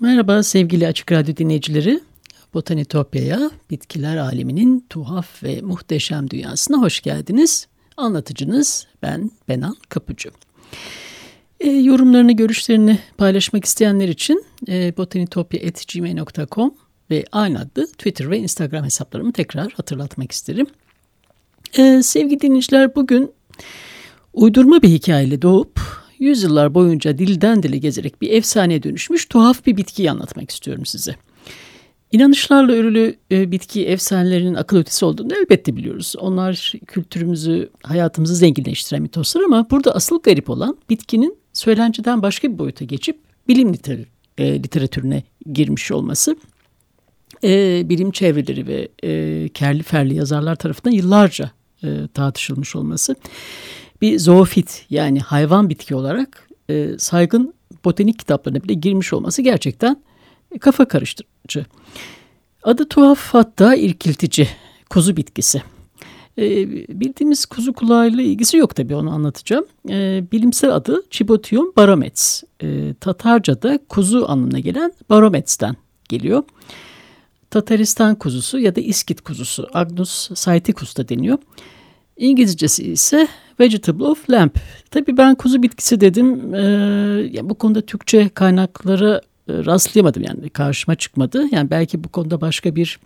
Merhaba sevgili Açık Radyo dinleyicileri. Botanitopya'ya, bitkiler aleminin tuhaf ve muhteşem dünyasına hoş geldiniz. Anlatıcınız ben Benan Kapıcı. E, yorumlarını, görüşlerini paylaşmak isteyenler için e, botanitopya.gmail.com ve aynı adlı Twitter ve Instagram hesaplarımı tekrar hatırlatmak isterim. E, sevgili dinleyiciler bugün uydurma bir hikayeyle doğup yüzyıllar boyunca dilden dile gezerek bir efsaneye dönüşmüş tuhaf bir bitkiyi anlatmak istiyorum size. İnanışlarla örülü e, bitki efsanelerinin akıl ötesi olduğunu elbette biliyoruz. Onlar kültürümüzü, hayatımızı zenginleştiren mitoslar ama burada asıl garip olan bitkinin söylenceden başka bir boyuta geçip bilim liter e, literatürüne girmiş olması. E, bilim çevreleri ve e, kerli ferli yazarlar tarafından yıllarca tartışılmış olması. Bir zoofit yani hayvan bitki olarak e, saygın botanik kitaplarına bile girmiş olması gerçekten kafa karıştırıcı. Adı tuhaf hatta irkiltici kuzu bitkisi. E, bildiğimiz kuzu kulağıyla ilgisi yok tabii onu anlatacağım. E, bilimsel adı Chibotium baromets. E, Tatarca'da kuzu anlamına gelen baromets'ten geliyor. Tataristan kuzusu ya da İskit kuzusu Agnus saeticus da deniyor. İngilizcesi ise Vegetable of Lamp. Tabii ben kuzu bitkisi dedim. Ee, yani bu konuda Türkçe kaynaklara e, rastlayamadım yani karşıma çıkmadı. Yani belki bu konuda başka bir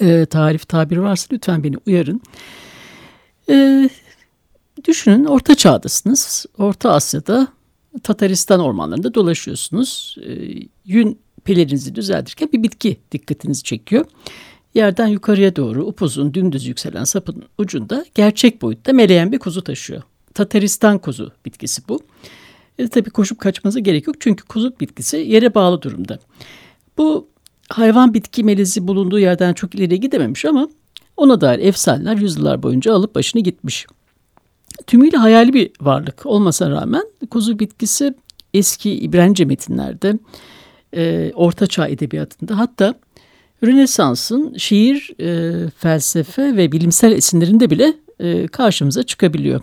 e, tarif tabir varsa lütfen beni uyarın. E, düşünün Orta Çağ'dasınız. Orta Asya'da Tataristan ormanlarında dolaşıyorsunuz. E, yün pelerinizi düzeltirken bir bitki dikkatinizi çekiyor. Yerden yukarıya doğru upuzun dümdüz yükselen sapın ucunda gerçek boyutta meleyen bir kuzu taşıyor. Tataristan kuzu bitkisi bu. E, tabii koşup kaçmanıza gerek yok çünkü kuzu bitkisi yere bağlı durumda. Bu hayvan bitki melezi bulunduğu yerden çok ileri gidememiş ama ona dair efsaneler yüzyıllar boyunca alıp başını gitmiş. Tümüyle hayali bir varlık olmasına rağmen kuzu bitkisi eski İbranice metinlerde, e, Orta Çağ edebiyatında hatta Rönesans'ın şiir, e, felsefe ve bilimsel esinlerinde bile e, karşımıza çıkabiliyor.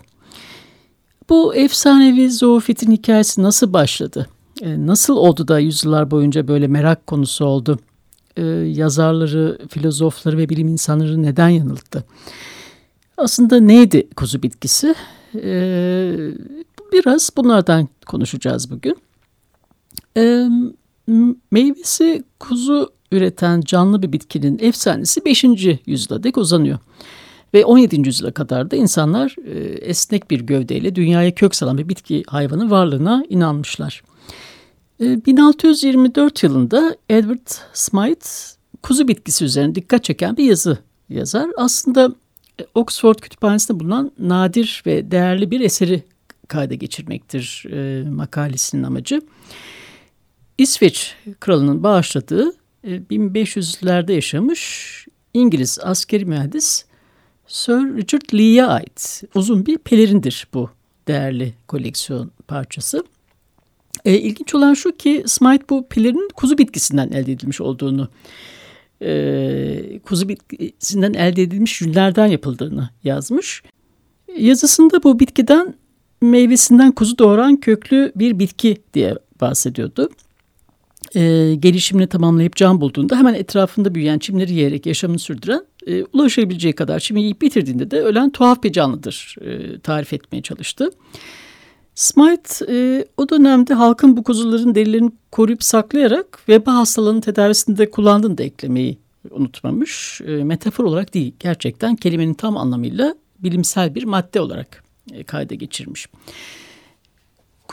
Bu efsanevi zoofitin hikayesi nasıl başladı? E, nasıl oldu da yüzyıllar boyunca böyle merak konusu oldu? E, yazarları, filozofları ve bilim insanları neden yanılttı? Aslında neydi kuzu bitkisi? E, biraz bunlardan konuşacağız bugün. E, meyvesi kuzu üreten canlı bir bitkinin efsanesi 5. yüzyıla dek uzanıyor. Ve 17. yüzyıla kadar da insanlar e, esnek bir gövdeyle dünyaya kök salan bir bitki hayvanı varlığına inanmışlar. E, 1624 yılında Edward Smythe kuzu bitkisi üzerine dikkat çeken bir yazı yazar. Aslında e, Oxford Kütüphanesi'nde bulunan nadir ve değerli bir eseri kayda geçirmektir e, makalesinin amacı. İsveç kralının bağışladığı 1500'lerde e, yaşamış İngiliz askeri mühendis Sir Richard Lee'ye ait uzun bir pelerindir bu değerli koleksiyon parçası. E, ilginç olan şu ki Smythe bu pelerin kuzu bitkisinden elde edilmiş olduğunu, e, kuzu bitkisinden elde edilmiş yünlerden yapıldığını yazmış. Yazısında bu bitkiden meyvesinden kuzu doğuran köklü bir bitki diye bahsediyordu e, gelişimini tamamlayıp can bulduğunda hemen etrafında büyüyen çimleri yiyerek yaşamını sürdüren e, ulaşabileceği kadar çimi yiyip bitirdiğinde de ölen tuhaf bir canlıdır e, tarif etmeye çalıştı. Smythe e, o dönemde halkın bu kuzuların derilerini koruyup saklayarak veba hastalığının tedavisinde kullandığını da eklemeyi unutmamış. E, metafor olarak değil gerçekten kelimenin tam anlamıyla bilimsel bir madde olarak e, kayda geçirmiş.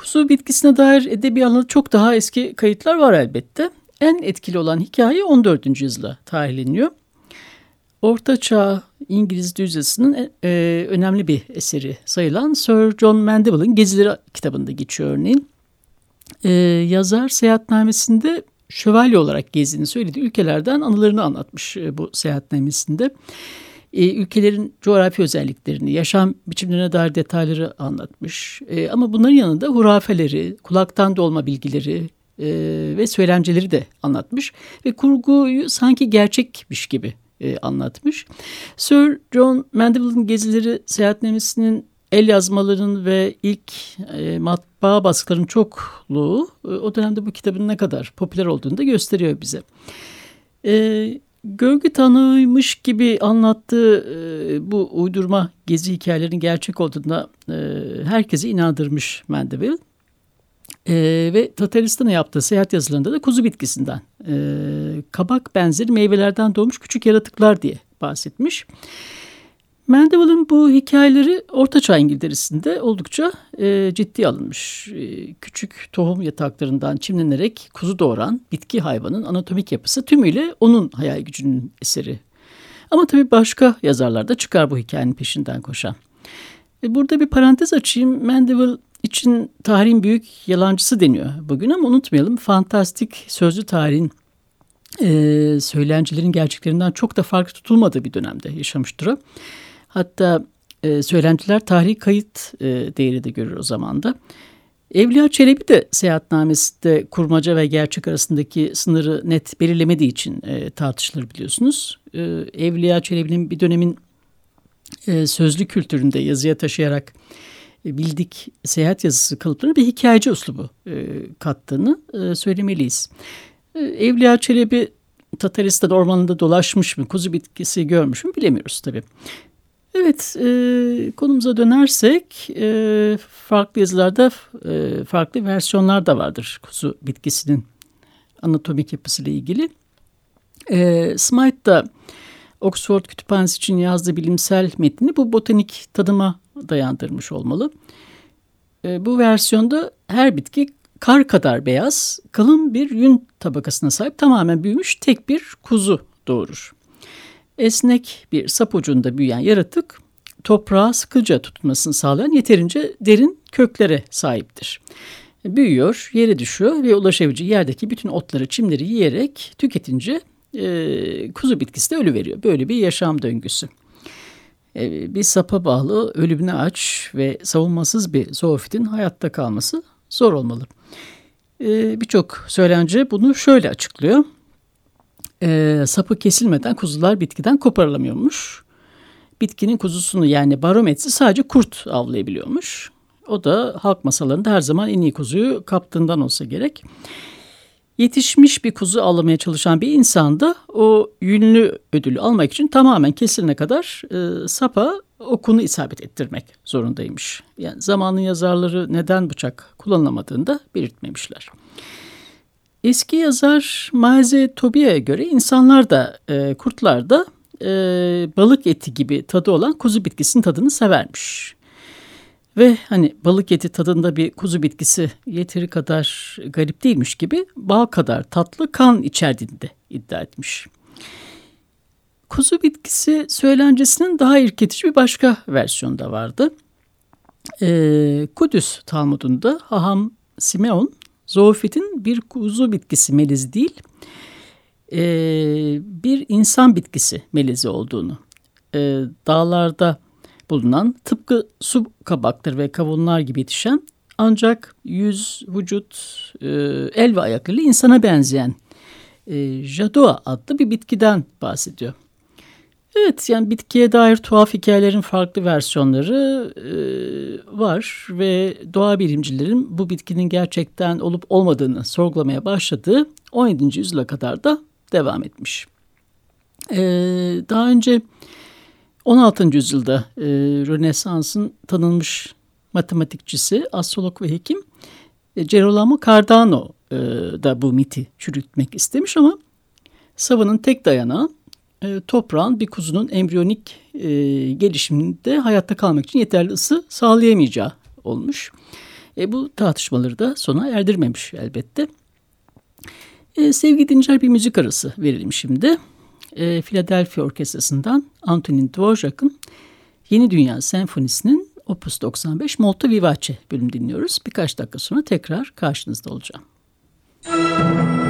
Kuzu bitkisine dair edebi alanı çok daha eski kayıtlar var elbette. en etkili olan hikaye 14. yüzyıla tarihleniyor. Orta Çağ İngiliz düzesinin e, önemli bir eseri sayılan Sir John Mandeville'ın Gezileri kitabında geçiyor örneğin. E, yazar seyahatnamesinde şövalye olarak gezdiğini söylediği ülkelerden anılarını anlatmış e, bu seyahatnamesinde. E, ülkelerin coğrafi özelliklerini, yaşam biçimlerine dair detayları anlatmış. E, ama bunların yanında hurafeleri, kulaktan dolma bilgileri e, ve söylenceleri de anlatmış. Ve kurguyu sanki gerçekmiş gibi e, anlatmış. Sir John Mandeville'ın gezileri seyahatnamesinin el yazmalarının ve ilk e, matbaa baskılarının çokluğu e, o dönemde bu kitabın ne kadar popüler olduğunu da gösteriyor bize. E, gölge tanıymış gibi anlattığı e, bu uydurma gezi hikayelerinin gerçek olduğuna e, herkesi inandırmış Mandeville. E, ve Tataristan'a yaptığı seyahat yazılarında da kuzu bitkisinden, e, kabak benzeri meyvelerden doğmuş küçük yaratıklar diye bahsetmiş. Mandeville'ın bu hikayeleri Ortaçağ İngiltere'sinde oldukça e, ciddi alınmış. E, küçük tohum yataklarından çimlenerek kuzu doğuran bitki hayvanın anatomik yapısı tümüyle onun hayal gücünün eseri. Ama tabii başka yazarlar da çıkar bu hikayenin peşinden koşan. E, burada bir parantez açayım. Mandeville için tarihin büyük yalancısı deniyor bugün ama unutmayalım fantastik sözlü tarihin e, söylencilerin gerçeklerinden çok da farklı tutulmadığı bir dönemde yaşamıştır o. Hatta e, söylentiler tarihi kayıt e, değeri de görür o zaman da. Evliya Çelebi de seyahatnamesinde kurmaca ve gerçek arasındaki sınırı net belirlemediği için e, tartışılır biliyorsunuz. E, Evliya Çelebi'nin bir dönemin e, sözlü kültüründe yazıya taşıyarak e, bildik seyahat yazısı kalıplarına bir hikayeci uslubu e, kattığını e, söylemeliyiz. E, Evliya Çelebi Tataristan ormanında dolaşmış mı, kuzu bitkisi görmüş mü bilemiyoruz tabii. Evet, e, konumuza dönersek e, farklı yazılarda e, farklı versiyonlar da vardır kuzu bitkisinin anatomik yapısıyla ilgili. E, Smythe da Oxford Kütüphanesi için yazdığı bilimsel metni bu botanik tadıma dayandırmış olmalı. E, bu versiyonda her bitki kar kadar beyaz, kalın bir yün tabakasına sahip tamamen büyümüş tek bir kuzu doğurur. Esnek bir sap ucunda büyüyen yaratık toprağa sıkıca tutunmasını sağlayan yeterince derin köklere sahiptir. Büyüyor, yere düşüyor ve ulaşabileceği yerdeki bütün otları, çimleri yiyerek tüketince e, kuzu bitkisi de ölü veriyor. Böyle bir yaşam döngüsü. E, bir sapa bağlı, ölümüne aç ve savunmasız bir zoofitin hayatta kalması zor olmalı. E, Birçok söylence bunu şöyle açıklıyor e, sapı kesilmeden kuzular bitkiden koparılamıyormuş. Bitkinin kuzusunu yani barometresi sadece kurt avlayabiliyormuş. O da halk masalarında her zaman en iyi kuzuyu kaptığından olsa gerek. Yetişmiş bir kuzu avlamaya çalışan bir insan da o yünlü ödülü almak için tamamen kesilene kadar e, sapa okunu isabet ettirmek zorundaymış. Yani zamanın yazarları neden bıçak kullanılamadığını da belirtmemişler. Eski yazar Maze Tobia'ya göre insanlar da e, kurtlar da e, balık eti gibi tadı olan kuzu bitkisinin tadını severmiş. Ve hani balık eti tadında bir kuzu bitkisi yeteri kadar garip değilmiş gibi bal kadar tatlı kan içerdiğini de iddia etmiş. Kuzu bitkisi söylencesinin daha irketici bir başka versiyonu da vardı. Ee, Kudüs Talmud'unda Haham Simeon Zoofitin bir kuzu bitkisi melizi değil, e, bir insan bitkisi melizi olduğunu, e, dağlarda bulunan tıpkı su kabakları ve kavunlar gibi yetişen ancak yüz, vücut, e, el ve ayaklarıyla insana benzeyen e, Jadua adlı bir bitkiden bahsediyor. Evet yani bitkiye dair tuhaf hikayelerin farklı versiyonları e, var ve doğa bilimcilerin bu bitkinin gerçekten olup olmadığını sorgulamaya başladığı 17. yüzyıla kadar da devam etmiş. E, daha önce 16. yüzyılda e, Rönesans'ın tanınmış matematikçisi, astrolog ve hekim e, Gerolamo Cardano e, da bu miti çürütmek istemiş ama savanın tek dayanağı e, toprağın bir kuzunun embriyonik e, gelişiminde hayatta kalmak için yeterli ısı sağlayamayacağı olmuş. E, bu tartışmaları da sona erdirmemiş elbette. E, sevgili dinleyiciler bir müzik arası verelim şimdi. E, Philadelphia Orkestrası'ndan Antonin Dvorak'ın Yeni Dünya Senfonisi'nin Opus 95 Molto Vivace bölüm dinliyoruz. Birkaç dakika sonra tekrar karşınızda olacağım. Müzik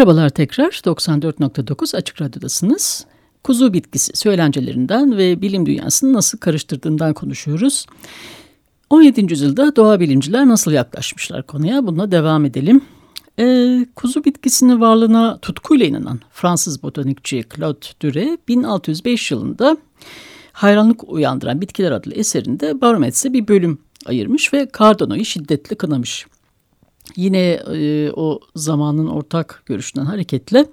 Merhabalar tekrar 94.9 Açık Radyo'dasınız. Kuzu bitkisi söylencelerinden ve bilim dünyasını nasıl karıştırdığından konuşuyoruz. 17. yüzyılda doğa bilimciler nasıl yaklaşmışlar konuya bununla devam edelim. Ee, kuzu bitkisinin varlığına tutkuyla inanan Fransız botanikçi Claude Duret 1605 yılında hayranlık uyandıran Bitkiler adlı eserinde Barometz'e bir bölüm ayırmış ve Cardano'yu şiddetle kınamış. Yine e, o zamanın ortak görüşünden hareketle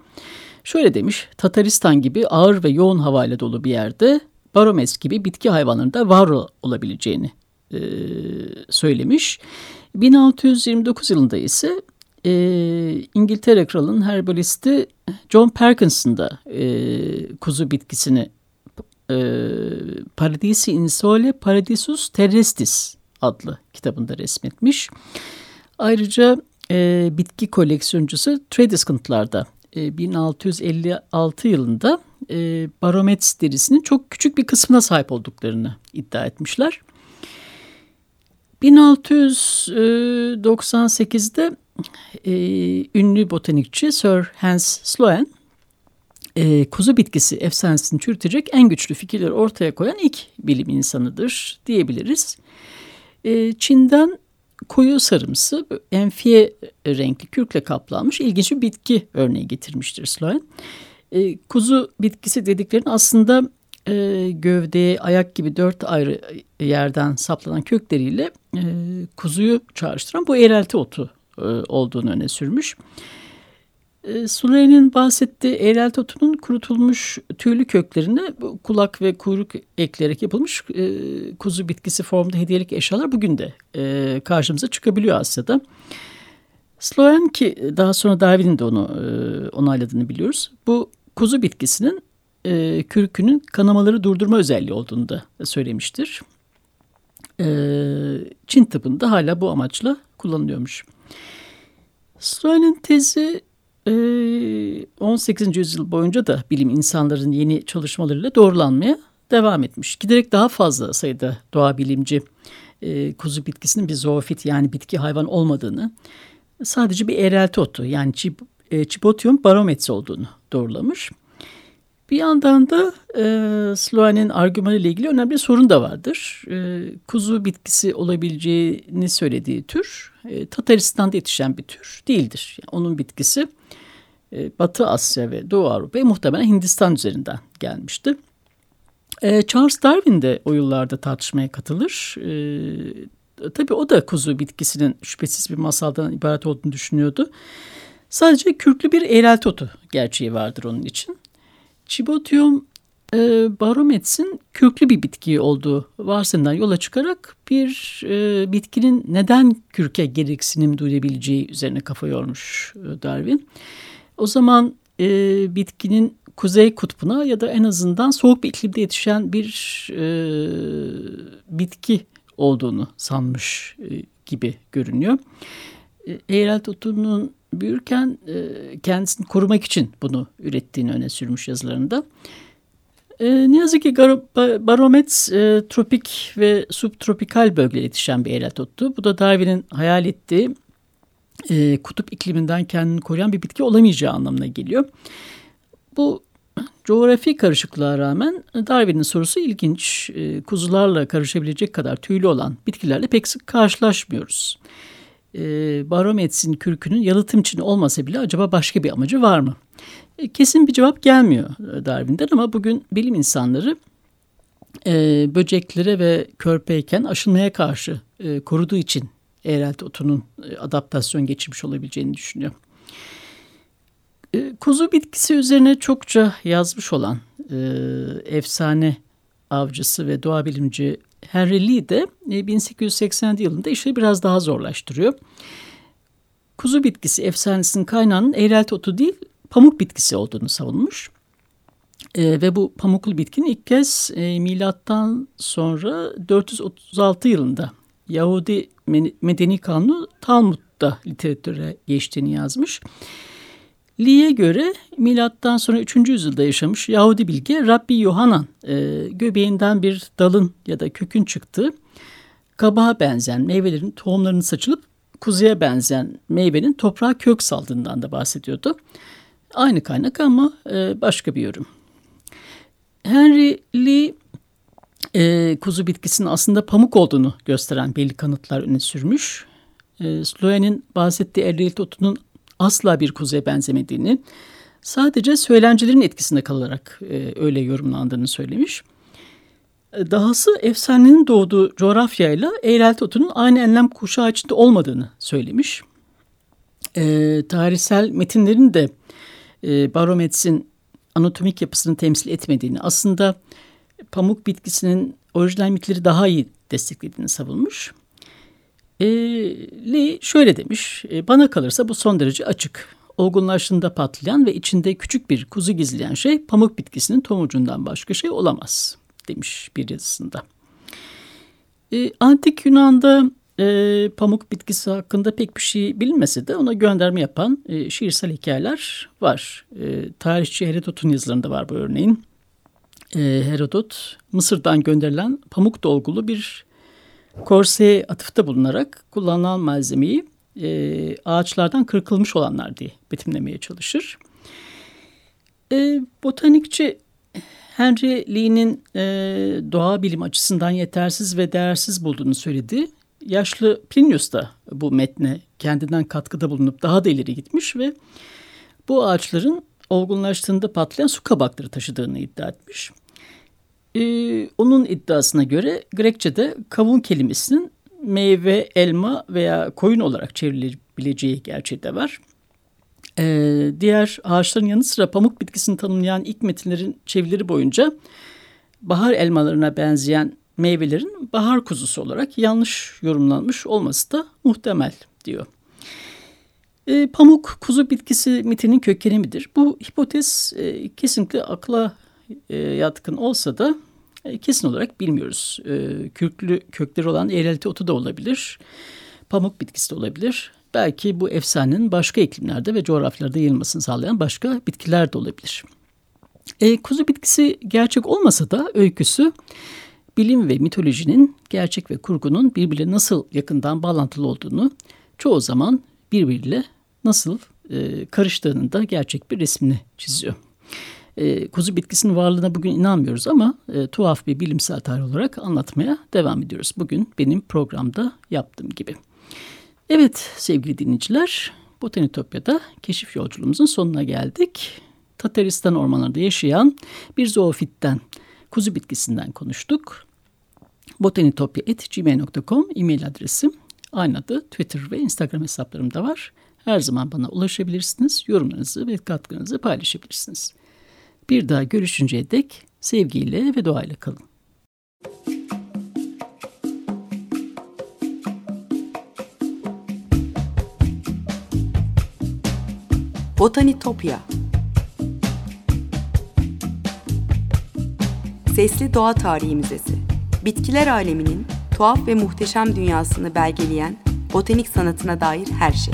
şöyle demiş. Tataristan gibi ağır ve yoğun havayla dolu bir yerde Barometz gibi bitki hayvanlarında var olabileceğini e, söylemiş. 1629 yılında ise e, İngiltere kralının herbalisti John Parkinson da e, kuzu bitkisini e, Paradisi insole paradisus terrestris adlı kitabında resmetmiş. Ayrıca e, bitki koleksiyoncusu Tradescant'larda e, 1656 yılında e, Barometz derisinin çok küçük bir kısmına sahip olduklarını iddia etmişler. 1698'de e, ünlü botanikçi Sir Hans Sloane e, kuzu bitkisi efsanesini çürütecek en güçlü fikirleri ortaya koyan ilk bilim insanıdır diyebiliriz. E, Çin'den koyu sarımsı enfiye renkli kürkle kaplanmış ilginç bir bitki örneği getirmiştir Sloan. E, kuzu bitkisi dediklerin aslında e, gövdeye ayak gibi dört ayrı yerden saplanan kökleriyle e, kuzuyu çağrıştıran bu eğrelti otu e, olduğunu öne sürmüş. E, Süleyman'ın bahsettiği eğrelti otunun kurutulmuş tüylü köklerine kulak ve kuyruk ekleyerek yapılmış e, kuzu bitkisi formunda hediyelik eşyalar bugün de e, karşımıza çıkabiliyor Asya'da. Sloan ki daha sonra Darwin'in de onu e, onayladığını biliyoruz. Bu kuzu bitkisinin e, kürkünün kanamaları durdurma özelliği olduğunu da söylemiştir. E, Çin tıbbında hala bu amaçla kullanılıyormuş. Sloan'ın tezi 18. yüzyıl boyunca da bilim insanların yeni çalışmalarıyla doğrulanmaya devam etmiş. Giderek daha fazla sayıda doğa bilimci kuzu bitkisinin bir zoofit yani bitki hayvan olmadığını sadece bir eğrelti otu yani Chibotium barometsi olduğunu doğrulamış. Bir yandan da e, Sloan'in argümanı ile ilgili önemli bir sorun da vardır. E, kuzu bitkisi olabileceğini söylediği tür e, Tataristan'da yetişen bir tür değildir. Yani onun bitkisi e, Batı Asya ve Doğu Avrupa muhtemelen Hindistan üzerinden gelmişti. E, Charles Darwin de o yıllarda tartışmaya katılır. E, tabii o da kuzu bitkisinin şüphesiz bir masaldan ibaret olduğunu düşünüyordu. Sadece kürklü bir eğrelti otu gerçeği vardır onun için. Chibotium e, barometsin köklü bir bitki olduğu varsayımdan yola çıkarak bir e, bitkinin neden kürke gereksinim duyabileceği üzerine kafa yormuş e, Darwin. O zaman e, bitkinin kuzey kutbuna ya da en azından soğuk bir iklimde yetişen bir e, bitki olduğunu sanmış e, gibi görünüyor. E, otunun büyürken e, kendisini korumak için bunu ürettiğini öne sürmüş yazılarında. E, ne yazık ki Baromets e, tropik ve subtropikal bölgede yetişen bir eğrelt otu. Bu da Darwin'in hayal ettiği e, kutup ikliminden kendini koruyan bir bitki olamayacağı anlamına geliyor. Bu coğrafi karışıklığa rağmen Darwin'in sorusu ilginç. E, kuzularla karışabilecek kadar tüylü olan bitkilerle pek sık karşılaşmıyoruz. E, Baromets'in kürkünün yalıtım için olmasa bile acaba başka bir amacı var mı? E, kesin bir cevap gelmiyor Darwin'den ama bugün bilim insanları e, böceklere ve körpeyken aşınmaya karşı e, koruduğu için eğrelti otunun e, adaptasyon geçirmiş olabileceğini düşünüyor. E, kuzu bitkisi üzerine çokça yazmış olan e, efsane avcısı ve doğa bilimci Henry Lee de 1880 yılında işi biraz daha zorlaştırıyor. Kuzu bitkisi efsanesinin kaynağının eğrelti otu değil pamuk bitkisi olduğunu savunmuş. E, ve bu pamuklu bitkinin ilk kez e, milattan sonra 436 yılında Yahudi Medeni Kanunu Talmud'da literatüre geçtiğini yazmış. Lee'ye göre milattan sonra 3. yüzyılda yaşamış Yahudi bilge Rabbi Yohanan e, göbeğinden bir dalın ya da kökün çıktığı kabağa benzeyen meyvelerin tohumlarının saçılıp kuzuya benzeyen meyvenin toprağa kök saldığından da bahsediyordu. Aynı kaynak ama e, başka bir yorum. Henry Lee e, kuzu bitkisinin aslında pamuk olduğunu gösteren belli kanıtlar öne sürmüş. E, Sloyan'ın bahsettiği erdelit otunun asla bir kuzuya benzemediğini, sadece söylencilerin etkisinde kalarak e, öyle yorumlandığını söylemiş. E, dahası efsanenin doğduğu coğrafyayla eğrelti otunun aynı enlem kuşağı içinde olmadığını söylemiş. E, tarihsel metinlerin de e, Baromets'in anatomik yapısını temsil etmediğini, aslında pamuk bitkisinin orijinal mitleri daha iyi desteklediğini savunmuş. E, Lee şöyle demiş, e, bana kalırsa bu son derece açık. Olgunlaştığında patlayan ve içinde küçük bir kuzu gizleyen şey pamuk bitkisinin tomucundan başka şey olamaz demiş bir yazısında. E, Antik Yunan'da e, pamuk bitkisi hakkında pek bir şey bilinmese de ona gönderme yapan e, şiirsel hikayeler var. E, tarihçi Herodot'un yazılarında var bu örneğin. E, Herodot Mısır'dan gönderilen pamuk dolgulu bir korseye atıfta bulunarak kullanılan malzemeyi e, ağaçlardan kırkılmış olanlar diye betimlemeye çalışır. E, botanikçi Henry Lee'nin e, doğa bilim açısından yetersiz ve değersiz bulduğunu söyledi. Yaşlı Plinius da bu metne kendinden katkıda bulunup daha da ileri gitmiş ve bu ağaçların olgunlaştığında patlayan su kabakları taşıdığını iddia etmiş. Ee, onun iddiasına göre Grekçe'de kavun kelimesinin meyve, elma veya koyun olarak çevrilebileceği gerçeği de var. Ee, diğer ağaçların yanı sıra pamuk bitkisini tanımlayan ilk metinlerin çevirileri boyunca bahar elmalarına benzeyen meyvelerin bahar kuzusu olarak yanlış yorumlanmış olması da muhtemel diyor. E, pamuk kuzu bitkisi mitinin kökeni midir? Bu hipotez e, kesinlikle akla e, yatkın olsa da e, kesin olarak bilmiyoruz. E, köklü kökleri olan eğrelti otu da olabilir. Pamuk bitkisi de olabilir. Belki bu efsanenin başka iklimlerde ve coğrafyalarda yayılmasını sağlayan başka bitkiler de olabilir. E, kuzu bitkisi gerçek olmasa da öyküsü bilim ve mitolojinin gerçek ve kurgunun birbirine nasıl yakından bağlantılı olduğunu çoğu zaman birbiriyle nasıl e, karıştığının da gerçek bir resmini çiziyor. E, kuzu bitkisinin varlığına bugün inanmıyoruz ama e, tuhaf bir bilimsel tarih olarak anlatmaya devam ediyoruz. Bugün benim programda yaptığım gibi. Evet sevgili dinleyiciler, Botanitopya'da keşif yolculuğumuzun sonuna geldik. Tataristan ormanlarında yaşayan bir zoofitten, kuzu bitkisinden konuştuk. botanitopya.gmail.com e-mail adresim. Aynı adı Twitter ve Instagram hesaplarım da var. Her zaman bana ulaşabilirsiniz. Yorumlarınızı ve katkınızı paylaşabilirsiniz. Bir daha görüşünceye dek sevgiyle ve doğayla kalın. Botanitopya Sesli Doğa Tarihi Müzesi Bitkiler aleminin tuhaf ve muhteşem dünyasını belgeleyen botanik sanatına dair her şey.